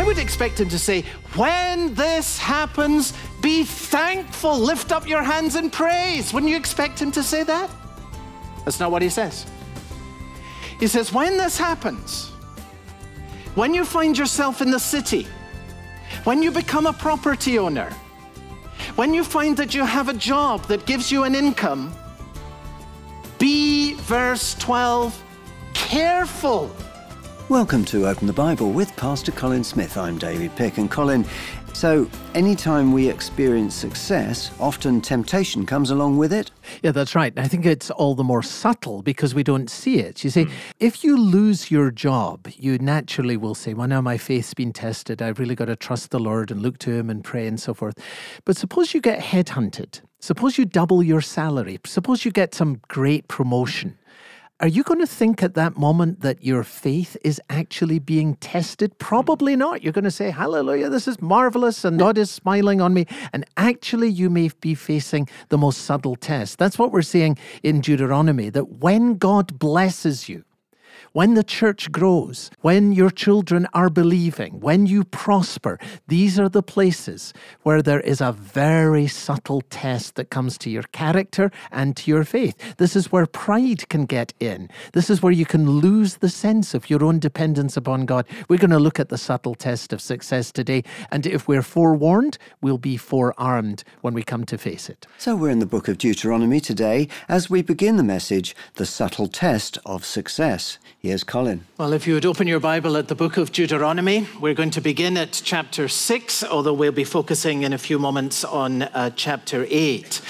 I would expect him to say, When this happens, be thankful, lift up your hands in praise. Wouldn't you expect him to say that? That's not what he says. He says, When this happens, when you find yourself in the city, when you become a property owner, when you find that you have a job that gives you an income, be, verse 12, careful. Welcome to Open the Bible with Pastor Colin Smith. I'm David Pick. And Colin, so anytime we experience success, often temptation comes along with it. Yeah, that's right. I think it's all the more subtle because we don't see it. You see, mm. if you lose your job, you naturally will say, Well, now my faith's been tested. I've really got to trust the Lord and look to Him and pray and so forth. But suppose you get headhunted. Suppose you double your salary. Suppose you get some great promotion. Are you going to think at that moment that your faith is actually being tested? Probably not. You're going to say, Hallelujah, this is marvelous, and God is smiling on me. And actually, you may be facing the most subtle test. That's what we're seeing in Deuteronomy that when God blesses you, when the church grows, when your children are believing, when you prosper, these are the places where there is a very subtle test that comes to your character and to your faith. This is where pride can get in. This is where you can lose the sense of your own dependence upon God. We're going to look at the subtle test of success today. And if we're forewarned, we'll be forearmed when we come to face it. So we're in the book of Deuteronomy today as we begin the message, The Subtle Test of Success. Here's Colin. Well, if you would open your Bible at the book of Deuteronomy, we're going to begin at chapter 6, although we'll be focusing in a few moments on uh, chapter 8.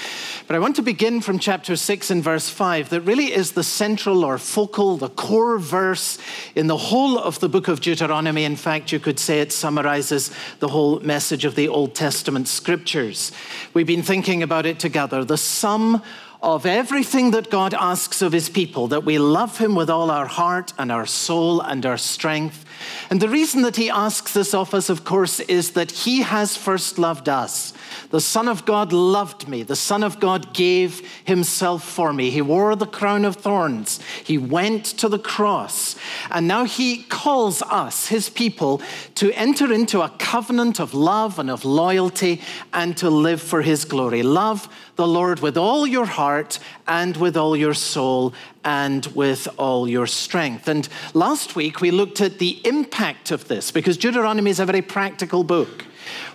But I want to begin from chapter 6 and verse 5, that really is the central or focal, the core verse in the whole of the book of Deuteronomy. In fact, you could say it summarizes the whole message of the Old Testament scriptures. We've been thinking about it together. The sum of everything that God asks of his people, that we love him with all our heart and our soul and our strength. And the reason that he asks this of us, of course, is that he has first loved us. The Son of God loved me. The Son of God gave himself for me. He wore the crown of thorns. He went to the cross. And now he calls us, his people, to enter into a covenant of love and of loyalty and to live for his glory. Love the Lord with all your heart and with all your soul and with all your strength. And last week we looked at the impact of this because Deuteronomy is a very practical book.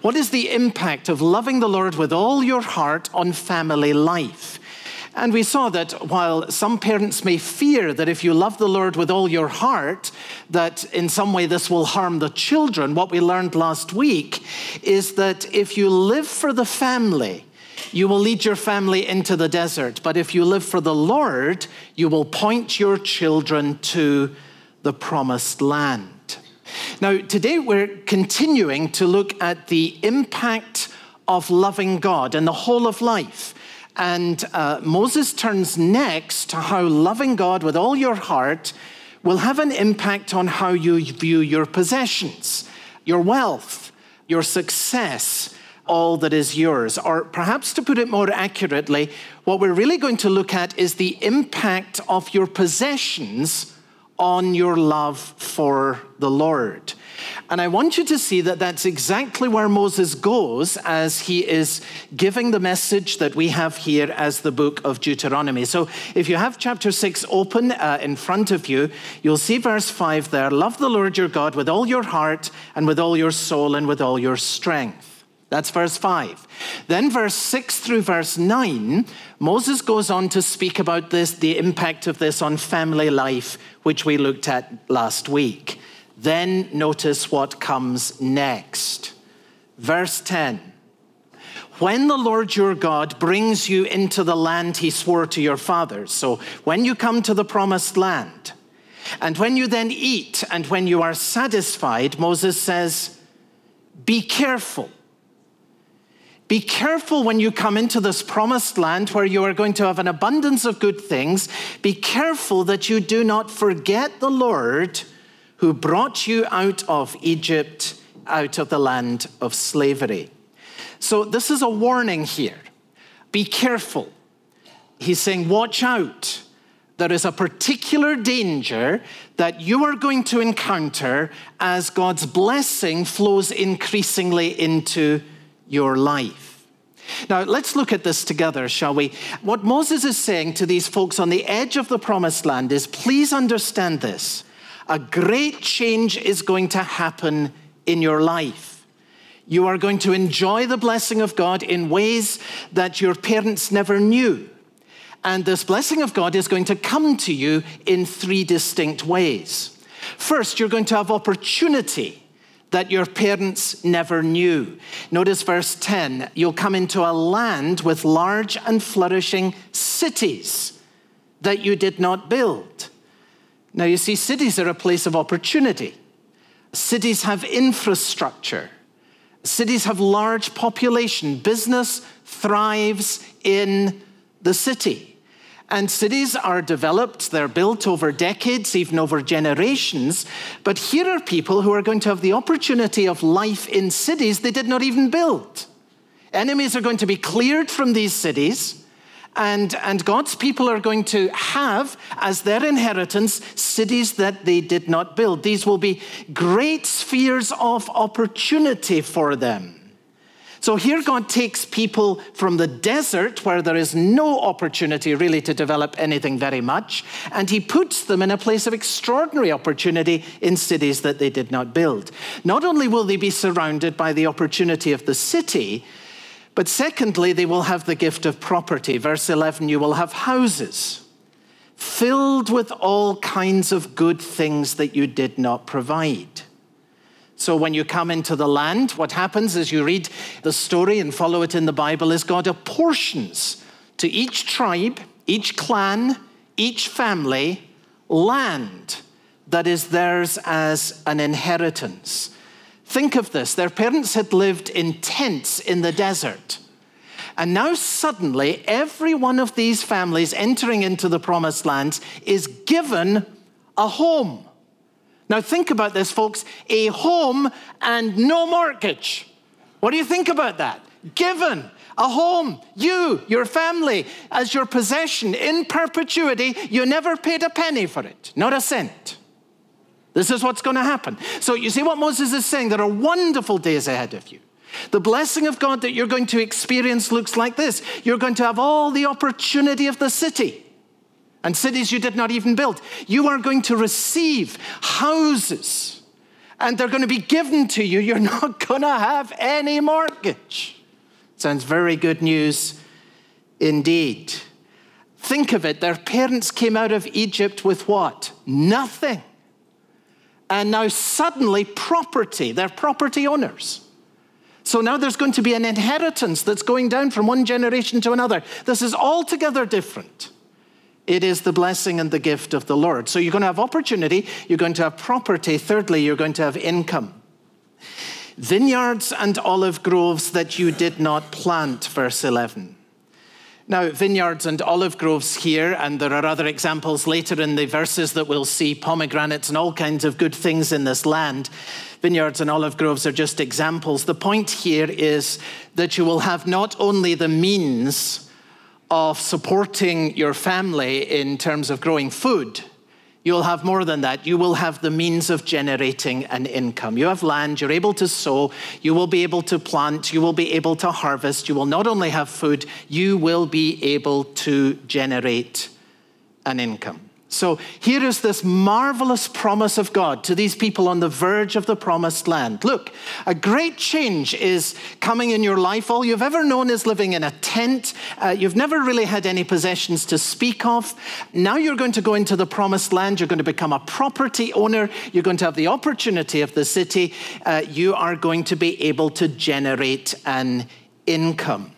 What is the impact of loving the Lord with all your heart on family life? And we saw that while some parents may fear that if you love the Lord with all your heart, that in some way this will harm the children, what we learned last week is that if you live for the family, you will lead your family into the desert, but if you live for the Lord, you will point your children to the promised land. Now, today we're continuing to look at the impact of loving God and the whole of life. And uh, Moses turns next to how loving God with all your heart will have an impact on how you view your possessions, your wealth, your success, all that is yours. Or perhaps to put it more accurately, what we're really going to look at is the impact of your possessions on your love for the Lord. And I want you to see that that's exactly where Moses goes as he is giving the message that we have here as the book of Deuteronomy. So if you have chapter 6 open uh, in front of you, you'll see verse 5 there Love the Lord your God with all your heart and with all your soul and with all your strength. That's verse 5. Then, verse 6 through verse 9, Moses goes on to speak about this, the impact of this on family life, which we looked at last week. Then, notice what comes next. Verse 10 When the Lord your God brings you into the land he swore to your fathers, so when you come to the promised land, and when you then eat and when you are satisfied, Moses says, Be careful be careful when you come into this promised land where you are going to have an abundance of good things. Be careful that you do not forget the Lord who brought you out of Egypt, out of the land of slavery. So, this is a warning here. Be careful. He's saying, watch out. there is a particular danger that you are going to encounter as God's blessing flows increasingly into your life. Now, let's look at this together, shall we? What Moses is saying to these folks on the edge of the promised land is please understand this. A great change is going to happen in your life. You are going to enjoy the blessing of God in ways that your parents never knew. And this blessing of God is going to come to you in three distinct ways. First, you're going to have opportunity that your parents never knew. Notice verse 10 you'll come into a land with large and flourishing cities that you did not build. Now, you see, cities are a place of opportunity. Cities have infrastructure. Cities have large population. Business thrives in the city. And cities are developed, they're built over decades, even over generations. But here are people who are going to have the opportunity of life in cities they did not even build. Enemies are going to be cleared from these cities. And, and God's people are going to have as their inheritance cities that they did not build. These will be great spheres of opportunity for them. So here God takes people from the desert where there is no opportunity really to develop anything very much, and he puts them in a place of extraordinary opportunity in cities that they did not build. Not only will they be surrounded by the opportunity of the city, but secondly, they will have the gift of property. Verse 11, you will have houses filled with all kinds of good things that you did not provide. So when you come into the land, what happens as you read the story and follow it in the Bible is God apportions to each tribe, each clan, each family land that is theirs as an inheritance. Think of this their parents had lived in tents in the desert. And now, suddenly, every one of these families entering into the promised land is given a home. Now, think about this, folks a home and no mortgage. What do you think about that? Given a home, you, your family, as your possession in perpetuity, you never paid a penny for it, not a cent. This is what's going to happen. So, you see what Moses is saying? There are wonderful days ahead of you. The blessing of God that you're going to experience looks like this you're going to have all the opportunity of the city and cities you did not even build. You are going to receive houses and they're going to be given to you. You're not going to have any mortgage. Sounds very good news indeed. Think of it their parents came out of Egypt with what? Nothing. And now suddenly, property, they're property owners. So now there's going to be an inheritance that's going down from one generation to another. This is altogether different. It is the blessing and the gift of the Lord. So you're going to have opportunity, you're going to have property. Thirdly, you're going to have income. Vineyards and olive groves that you did not plant, verse 11. Now, vineyards and olive groves here, and there are other examples later in the verses that we'll see pomegranates and all kinds of good things in this land. Vineyards and olive groves are just examples. The point here is that you will have not only the means of supporting your family in terms of growing food, you'll have more than that. You will have the means of generating an income. You have land, you're able to sow, you will be able to plant, you will be able to harvest. You will not only have food, you will be able to generate an income. So here is this marvelous promise of God to these people on the verge of the promised land. Look, a great change is coming in your life. All you've ever known is living in a tent. Uh, you've never really had any possessions to speak of. Now you're going to go into the promised land. You're going to become a property owner. You're going to have the opportunity of the city. Uh, you are going to be able to generate an income.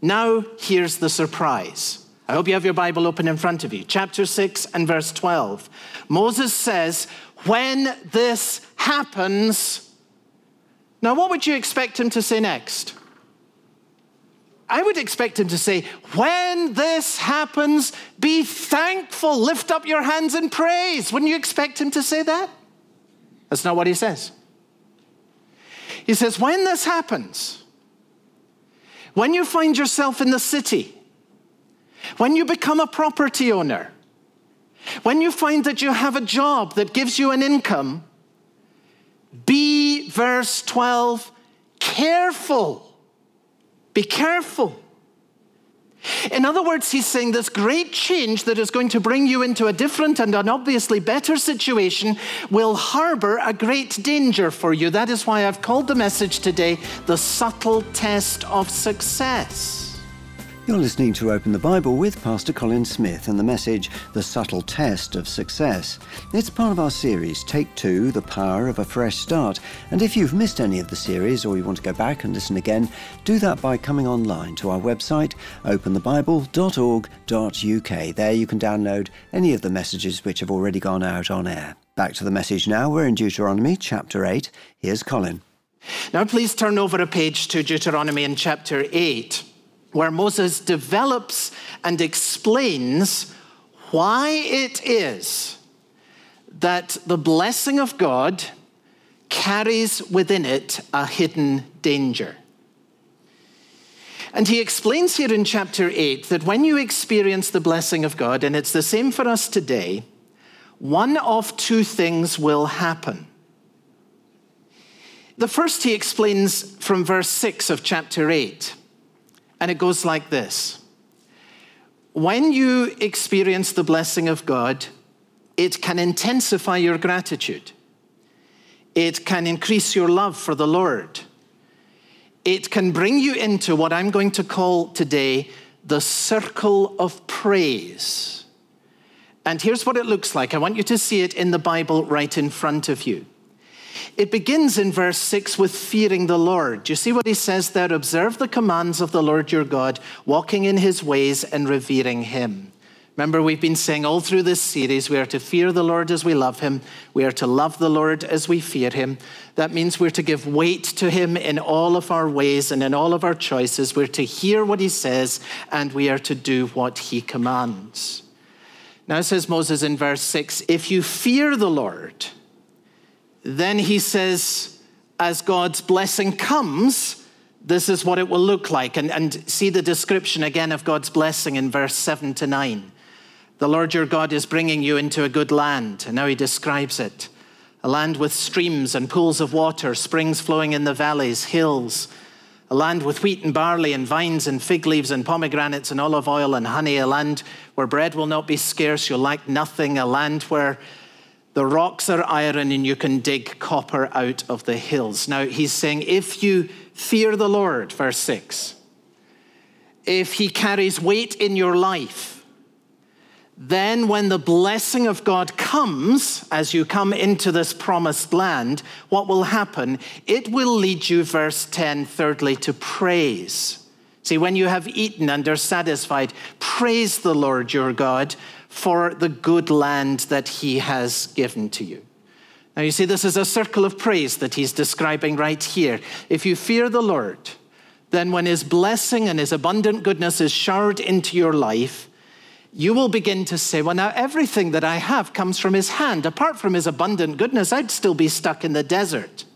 Now, here's the surprise. I hope you have your Bible open in front of you. Chapter 6 and verse 12. Moses says, When this happens, now what would you expect him to say next? I would expect him to say, When this happens, be thankful, lift up your hands in praise. Wouldn't you expect him to say that? That's not what he says. He says, When this happens, when you find yourself in the city, when you become a property owner, When you find that you have a job that gives you an income, be, verse 12, careful. Be careful. In other words, he's saying this great change that is going to bring you into a different and an obviously better situation will harbor a great danger for you. That is why I've called the message today the subtle test of success. You're listening to Open the Bible with Pastor Colin Smith and the message, The Subtle Test of Success. It's part of our series, Take Two The Power of a Fresh Start. And if you've missed any of the series or you want to go back and listen again, do that by coming online to our website, openthebible.org.uk. There you can download any of the messages which have already gone out on air. Back to the message now. We're in Deuteronomy chapter 8. Here's Colin. Now, please turn over a page to Deuteronomy in chapter 8 where Moses develops and explains why it is that the blessing of God carries within it a hidden danger. And he explains here in chapter 8 that when you experience the blessing of God, and it's the same for us today, one of two things will happen. The first he explains from verse 6 of chapter 8. And it goes like this When you experience the blessing of God, it can intensify your gratitude, it can increase your love for the Lord, it can bring you into what I'm going to call today the circle of praise. And here's what it looks like. I want you to see it in the Bible right in front of you. It begins in verse 6 with fearing the Lord. You see what he says there? Observe the commands of the Lord your God, walking in his ways and revering him. Remember, we've been saying all through this series we are to fear the Lord as we love him, we are to love the Lord as we fear him. That means we're to give weight to him in all of our ways and in all of our choices. We're to hear what he says and we are to do what he commands. Now, says Moses in verse 6 if you fear the Lord, then he says, as God's blessing comes, this is what it will look like. And, and see the description again of God's blessing in verse 7 to 9. The Lord your God is bringing you into a good land. And now he describes it a land with streams and pools of water, springs flowing in the valleys, hills, a land with wheat and barley and vines and fig leaves and pomegranates and olive oil and honey, a land where bread will not be scarce, you'll lack nothing, a land where the rocks are iron and you can dig copper out of the hills. Now, he's saying, if you fear the Lord, verse 6, if he carries weight in your life, then when the blessing of God comes, as you come into this promised land, what will happen? It will lead you, verse 10, thirdly, to praise. See, when you have eaten and are satisfied, praise the Lord your God for the good land that he has given to you. Now, you see, this is a circle of praise that he's describing right here. If you fear the Lord, then when his blessing and his abundant goodness is showered into your life, you will begin to say, Well, now everything that I have comes from his hand. Apart from his abundant goodness, I'd still be stuck in the desert.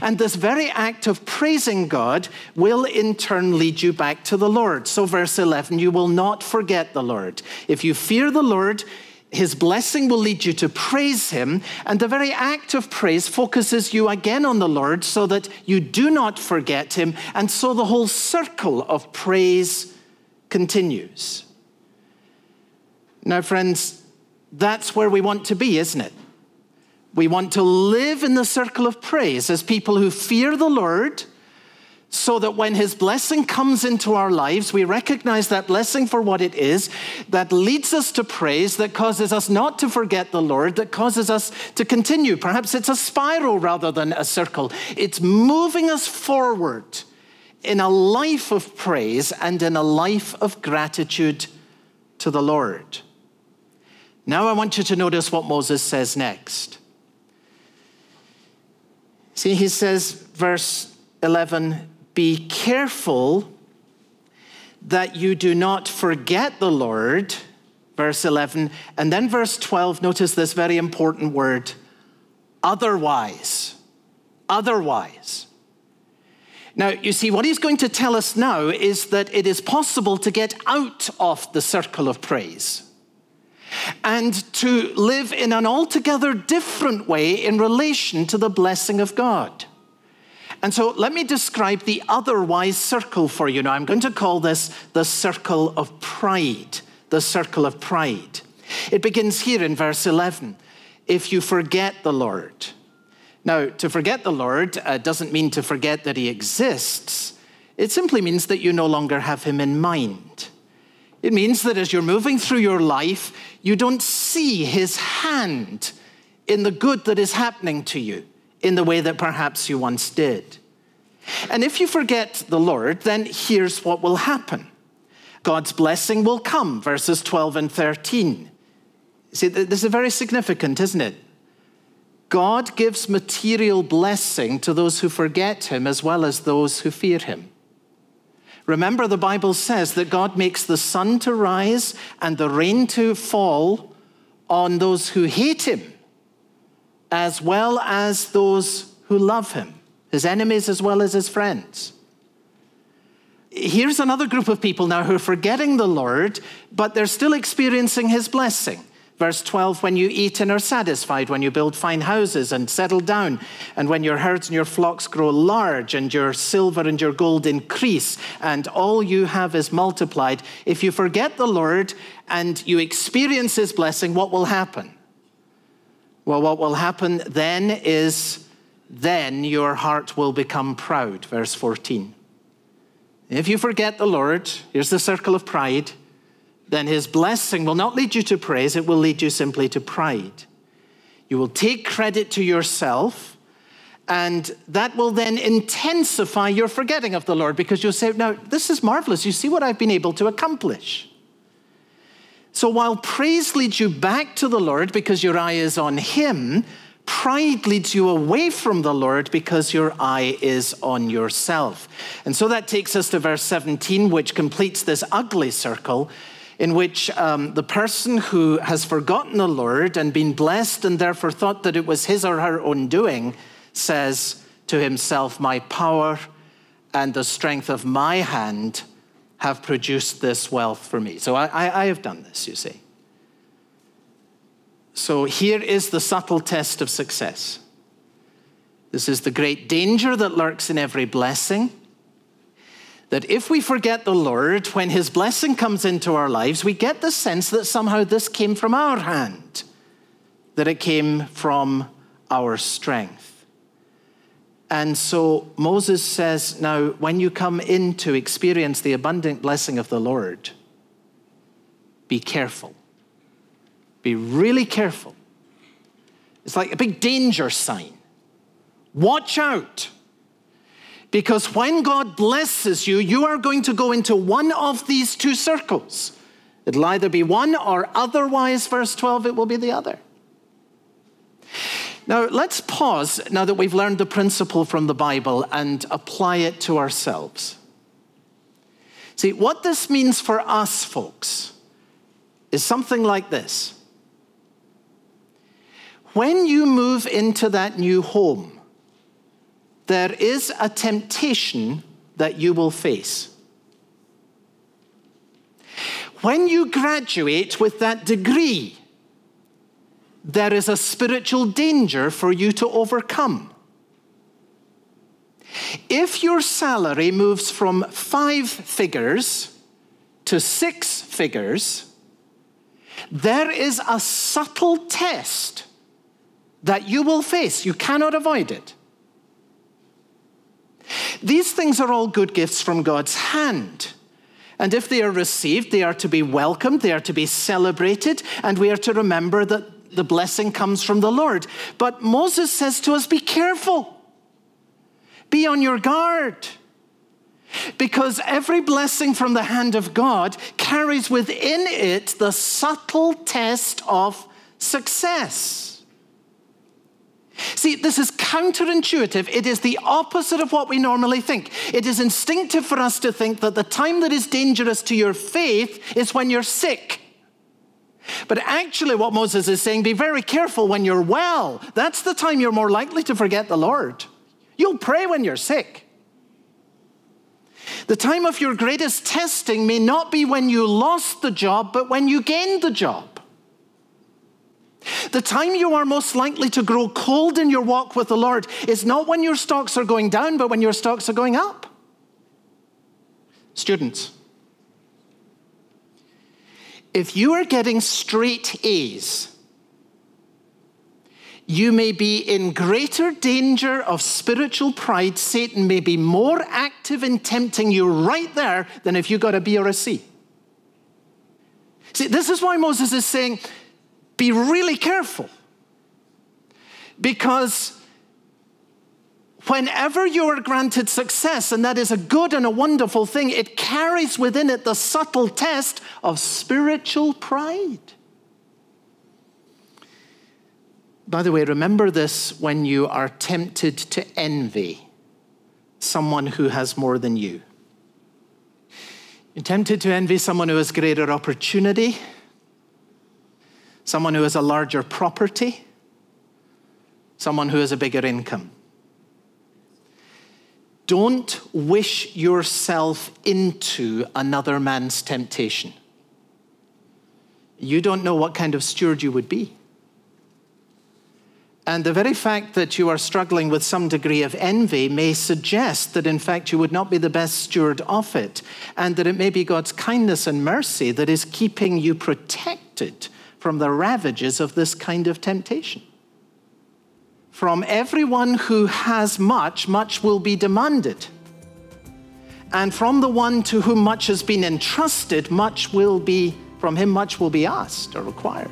And this very act of praising God will in turn lead you back to the Lord. So, verse 11, you will not forget the Lord. If you fear the Lord, his blessing will lead you to praise him, and the very act of praise focuses you again on the Lord so that you do not forget him, and so the whole circle of praise continues. Now, friends, that's where we want to be, isn't it? We want to live in the circle of praise as people who fear the Lord, so that when His blessing comes into our lives, we recognize that blessing for what it is, that leads us to praise, that causes us not to forget the Lord, that causes us to continue. Perhaps it's a spiral rather than a circle. It's moving us forward in a life of praise and in a life of gratitude to the Lord. Now I want you to notice what Moses says next. See, he says, verse 11, be careful that you do not forget the Lord, verse 11. And then verse 12, notice this very important word otherwise. Otherwise. Now, you see, what he's going to tell us now is that it is possible to get out of the circle of praise. And to live in an altogether different way in relation to the blessing of God. And so let me describe the otherwise circle for you now. I'm going to call this the circle of pride. The circle of pride. It begins here in verse 11. If you forget the Lord. Now, to forget the Lord uh, doesn't mean to forget that he exists, it simply means that you no longer have him in mind. It means that as you're moving through your life, you don't see his hand in the good that is happening to you in the way that perhaps you once did. And if you forget the Lord, then here's what will happen God's blessing will come, verses 12 and 13. See, this is very significant, isn't it? God gives material blessing to those who forget him as well as those who fear him. Remember, the Bible says that God makes the sun to rise and the rain to fall on those who hate him, as well as those who love him, his enemies as well as his friends. Here's another group of people now who are forgetting the Lord, but they're still experiencing his blessing. Verse 12, when you eat and are satisfied, when you build fine houses and settle down, and when your herds and your flocks grow large, and your silver and your gold increase, and all you have is multiplied. If you forget the Lord and you experience his blessing, what will happen? Well, what will happen then is then your heart will become proud. Verse 14. If you forget the Lord, here's the circle of pride then his blessing will not lead you to praise, it will lead you simply to pride. You will take credit to yourself, and that will then intensify your forgetting of the Lord because you'll say, Now, this is marvelous. You see what I've been able to accomplish. So while praise leads you back to the Lord because your eye is on him, pride leads you away from the Lord because your eye is on yourself. And so that takes us to verse 17, which completes this ugly circle in which um, the person who has forgotten the Lord and been blessed and therefore thought that it was his or her own doing says to himself, My power and the strength of my hand have produced this wealth for me. So I, I, I have done this, you see. So here is the subtle test of success. This is the great danger that lurks in every blessing that if we forget the Lord, when His blessing comes into our lives, we get the sense that somehow this came from our hand, that it came from our strength. And so Moses says, Now, when you come in to experience the abundant blessing of the Lord, be careful. Be really careful. It's like a big danger sign. Watch out. Because when God blesses you, you are going to go into one of these two circles. It'll either be one or otherwise, verse 12, it will be the other. Now, let's pause now that we've learned the principle from the Bible and apply it to ourselves. See, what this means for us, folks, is something like this. When you move into that new home, there is a temptation that you will face. When you graduate with that degree, there is a spiritual danger for you to overcome. If your salary moves from five figures to six figures, there is a subtle test that you will face. You cannot avoid it. These things are all good gifts from God's hand. And if they are received, they are to be welcomed, they are to be celebrated, and we are to remember that the blessing comes from the Lord. But Moses says to us, be careful, be on your guard. Because every blessing from the hand of God carries within it the subtle test of success. See, this is counterintuitive. It is the opposite of what we normally think. It is instinctive for us to think that the time that is dangerous to your faith is when you're sick. But actually, what Moses is saying, be very careful when you're well. That's the time you're more likely to forget the Lord. You'll pray when you're sick. The time of your greatest testing may not be when you lost the job, but when you gained the job. The time you are most likely to grow cold in your walk with the Lord is not when your stocks are going down, but when your stocks are going up. Students, if you are getting straight A's, you may be in greater danger of spiritual pride. Satan may be more active in tempting you right there than if you got a B or a C. See, this is why Moses is saying, be really careful. Because whenever you are granted success, and that is a good and a wonderful thing, it carries within it the subtle test of spiritual pride. By the way, remember this when you are tempted to envy someone who has more than you. You're tempted to envy someone who has greater opportunity, someone who has a larger property, someone who has a bigger income. Don't wish yourself into another man's temptation. You don't know what kind of steward you would be. And the very fact that you are struggling with some degree of envy may suggest that, in fact, you would not be the best steward of it, and that it may be God's kindness and mercy that is keeping you protected from the ravages of this kind of temptation. From everyone who has much, much will be demanded. And from the one to whom much has been entrusted, much will be, from him, much will be asked or required.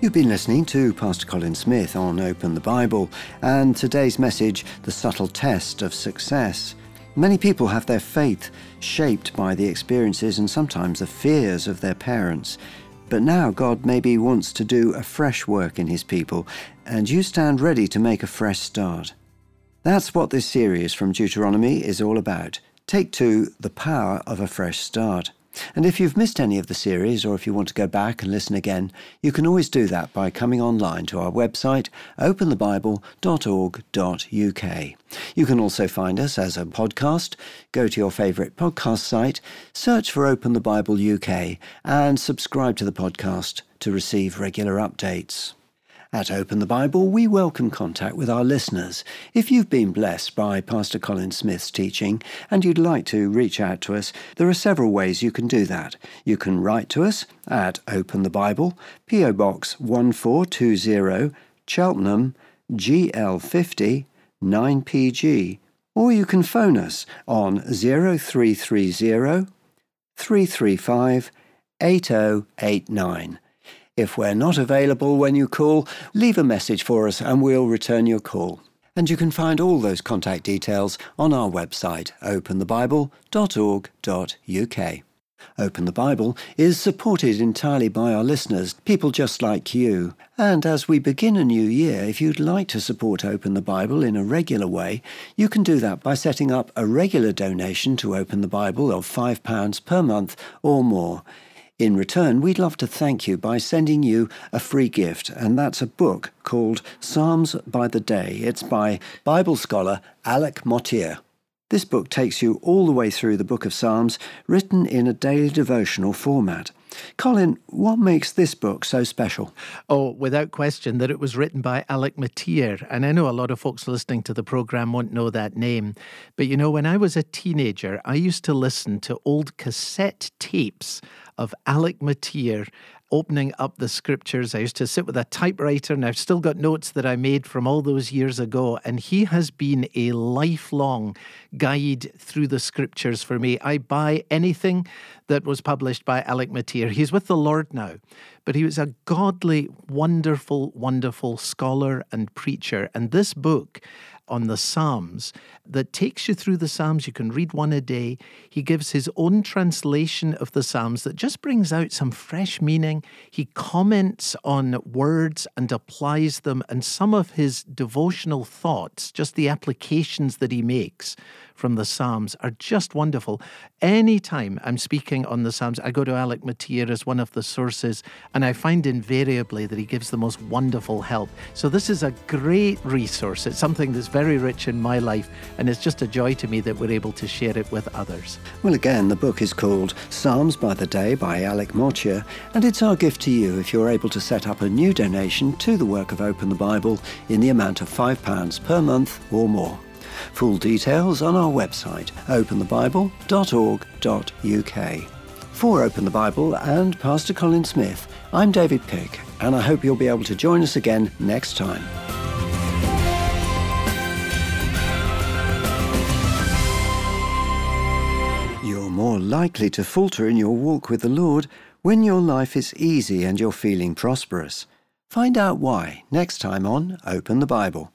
You've been listening to Pastor Colin Smith on Open the Bible, and today's message, The Subtle Test of Success. Many people have their faith shaped by the experiences and sometimes the fears of their parents. But now God maybe wants to do a fresh work in His people, and you stand ready to make a fresh start. That's what this series from Deuteronomy is all about. Take two The Power of a Fresh Start. And if you've missed any of the series or if you want to go back and listen again, you can always do that by coming online to our website, openthebible.org.uk. You can also find us as a podcast. Go to your favourite podcast site, search for Open the Bible UK, and subscribe to the podcast to receive regular updates. At Open the Bible, we welcome contact with our listeners. If you've been blessed by Pastor Colin Smith's teaching and you'd like to reach out to us, there are several ways you can do that. You can write to us at Open the Bible, P.O. Box 1420, Cheltenham, GL50 9PG, or you can phone us on 0330 335 8089. If we're not available when you call, leave a message for us and we'll return your call. And you can find all those contact details on our website, openthebible.org.uk. Open the Bible is supported entirely by our listeners, people just like you. And as we begin a new year, if you'd like to support Open the Bible in a regular way, you can do that by setting up a regular donation to Open the Bible of £5 per month or more. In return, we'd love to thank you by sending you a free gift, and that's a book called Psalms by the Day. It's by Bible scholar Alec Motyer. This book takes you all the way through the book of Psalms, written in a daily devotional format. Colin, what makes this book so special? Oh, without question, that it was written by Alec Motyer. And I know a lot of folks listening to the program won't know that name. But you know, when I was a teenager, I used to listen to old cassette tapes of Alec Motyer opening up the scriptures. I used to sit with a typewriter, and I've still got notes that I made from all those years ago. And he has been a lifelong guide through the scriptures for me. I buy anything that was published by Alec Motyer. He's with the Lord now, but he was a godly, wonderful, wonderful scholar and preacher. And this book, on the Psalms that takes you through the Psalms. You can read one a day. He gives his own translation of the Psalms that just brings out some fresh meaning. He comments on words and applies them, and some of his devotional thoughts, just the applications that he makes from the Psalms are just wonderful. Anytime I'm speaking on the Psalms, I go to Alec Motyer as one of the sources, and I find invariably that he gives the most wonderful help. So this is a great resource. It's something that's very rich in my life, and it's just a joy to me that we're able to share it with others. Well, again, the book is called Psalms by the Day by Alec Motyer, and it's our gift to you if you're able to set up a new donation to the work of Open the Bible in the amount of £5 per month or more. Full details on our website, openthebible.org.uk. For Open the Bible and Pastor Colin Smith, I'm David Pick, and I hope you'll be able to join us again next time. You're more likely to falter in your walk with the Lord when your life is easy and you're feeling prosperous. Find out why next time on Open the Bible.